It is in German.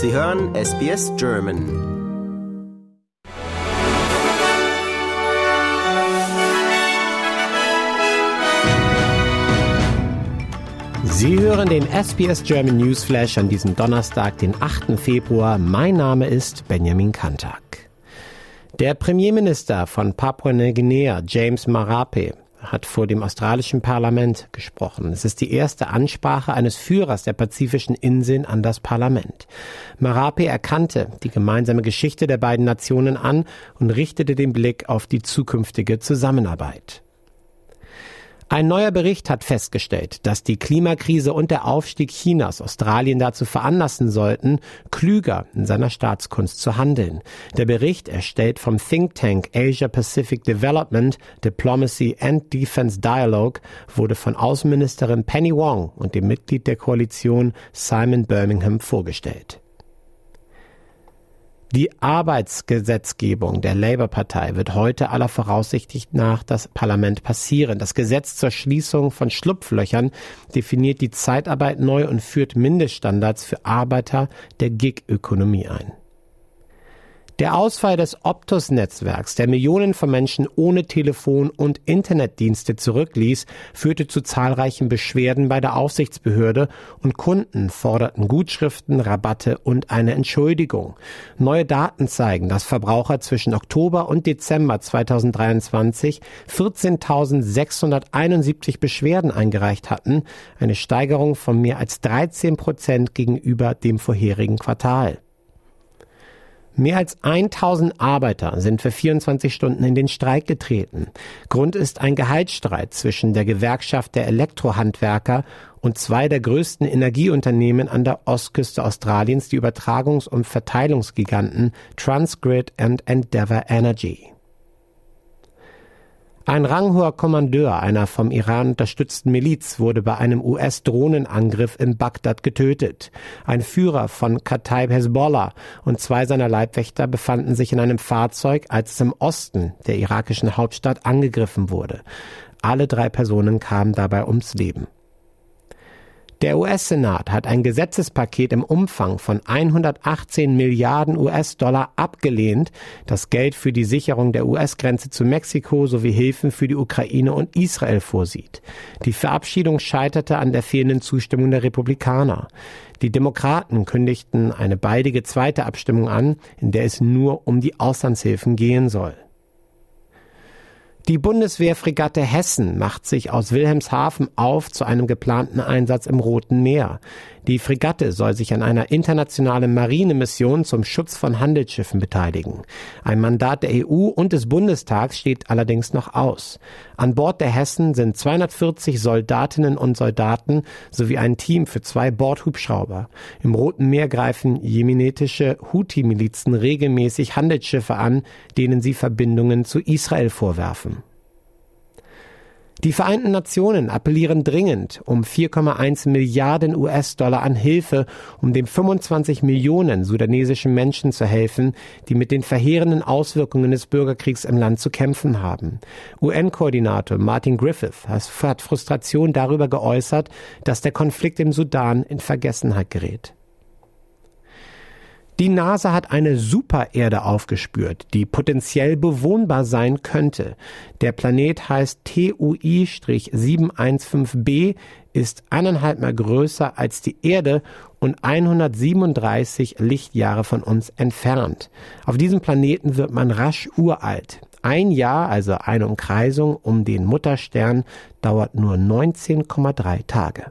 Sie hören SBS German. Sie hören den SBS German Newsflash an diesem Donnerstag, den 8. Februar. Mein Name ist Benjamin Kantak. Der Premierminister von Papua-Neuguinea, James Marape, hat vor dem australischen Parlament gesprochen. Es ist die erste Ansprache eines Führers der pazifischen Inseln an das Parlament. Marape erkannte die gemeinsame Geschichte der beiden Nationen an und richtete den Blick auf die zukünftige Zusammenarbeit. Ein neuer Bericht hat festgestellt, dass die Klimakrise und der Aufstieg Chinas Australien dazu veranlassen sollten, klüger in seiner Staatskunst zu handeln. Der Bericht, erstellt vom Think Tank Asia Pacific Development, Diplomacy and Defense Dialogue, wurde von Außenministerin Penny Wong und dem Mitglied der Koalition Simon Birmingham vorgestellt. Die Arbeitsgesetzgebung der Labour-Partei wird heute aller Voraussicht nach das Parlament passieren. Das Gesetz zur Schließung von Schlupflöchern definiert die Zeitarbeit neu und führt Mindeststandards für Arbeiter der Gig-Ökonomie ein. Der Ausfall des Optus-Netzwerks, der Millionen von Menschen ohne Telefon- und Internetdienste zurückließ, führte zu zahlreichen Beschwerden bei der Aufsichtsbehörde und Kunden forderten Gutschriften, Rabatte und eine Entschuldigung. Neue Daten zeigen, dass Verbraucher zwischen Oktober und Dezember 2023 14.671 Beschwerden eingereicht hatten, eine Steigerung von mehr als 13 Prozent gegenüber dem vorherigen Quartal. Mehr als 1000 Arbeiter sind für 24 Stunden in den Streik getreten. Grund ist ein Gehaltsstreit zwischen der Gewerkschaft der Elektrohandwerker und zwei der größten Energieunternehmen an der Ostküste Australiens, die Übertragungs- und Verteilungsgiganten Transgrid und Endeavour Energy. Ein ranghoher Kommandeur einer vom Iran unterstützten Miliz wurde bei einem US-Drohnenangriff in Bagdad getötet. Ein Führer von Kataib Hezbollah und zwei seiner Leibwächter befanden sich in einem Fahrzeug, als es im Osten der irakischen Hauptstadt angegriffen wurde. Alle drei Personen kamen dabei ums Leben. Der US-Senat hat ein Gesetzespaket im Umfang von 118 Milliarden US-Dollar abgelehnt, das Geld für die Sicherung der US-Grenze zu Mexiko sowie Hilfen für die Ukraine und Israel vorsieht. Die Verabschiedung scheiterte an der fehlenden Zustimmung der Republikaner. Die Demokraten kündigten eine baldige zweite Abstimmung an, in der es nur um die Auslandshilfen gehen soll. Die Bundeswehrfregatte Hessen macht sich aus Wilhelmshaven auf zu einem geplanten Einsatz im Roten Meer. Die Fregatte soll sich an einer internationalen Marinemission zum Schutz von Handelsschiffen beteiligen. Ein Mandat der EU und des Bundestags steht allerdings noch aus. An Bord der Hessen sind 240 Soldatinnen und Soldaten sowie ein Team für zwei Bordhubschrauber. Im Roten Meer greifen jemenitische Houthi-Milizen regelmäßig Handelsschiffe an, denen sie Verbindungen zu Israel vorwerfen. Die Vereinten Nationen appellieren dringend um 4,1 Milliarden US-Dollar an Hilfe, um den 25 Millionen sudanesischen Menschen zu helfen, die mit den verheerenden Auswirkungen des Bürgerkriegs im Land zu kämpfen haben. UN-Koordinator Martin Griffith hat Frustration darüber geäußert, dass der Konflikt im Sudan in Vergessenheit gerät. Die NASA hat eine Supererde aufgespürt, die potenziell bewohnbar sein könnte. Der Planet heißt TUI-715b, ist eineinhalb Mal größer als die Erde und 137 Lichtjahre von uns entfernt. Auf diesem Planeten wird man rasch uralt. Ein Jahr, also eine Umkreisung um den Mutterstern, dauert nur 19,3 Tage.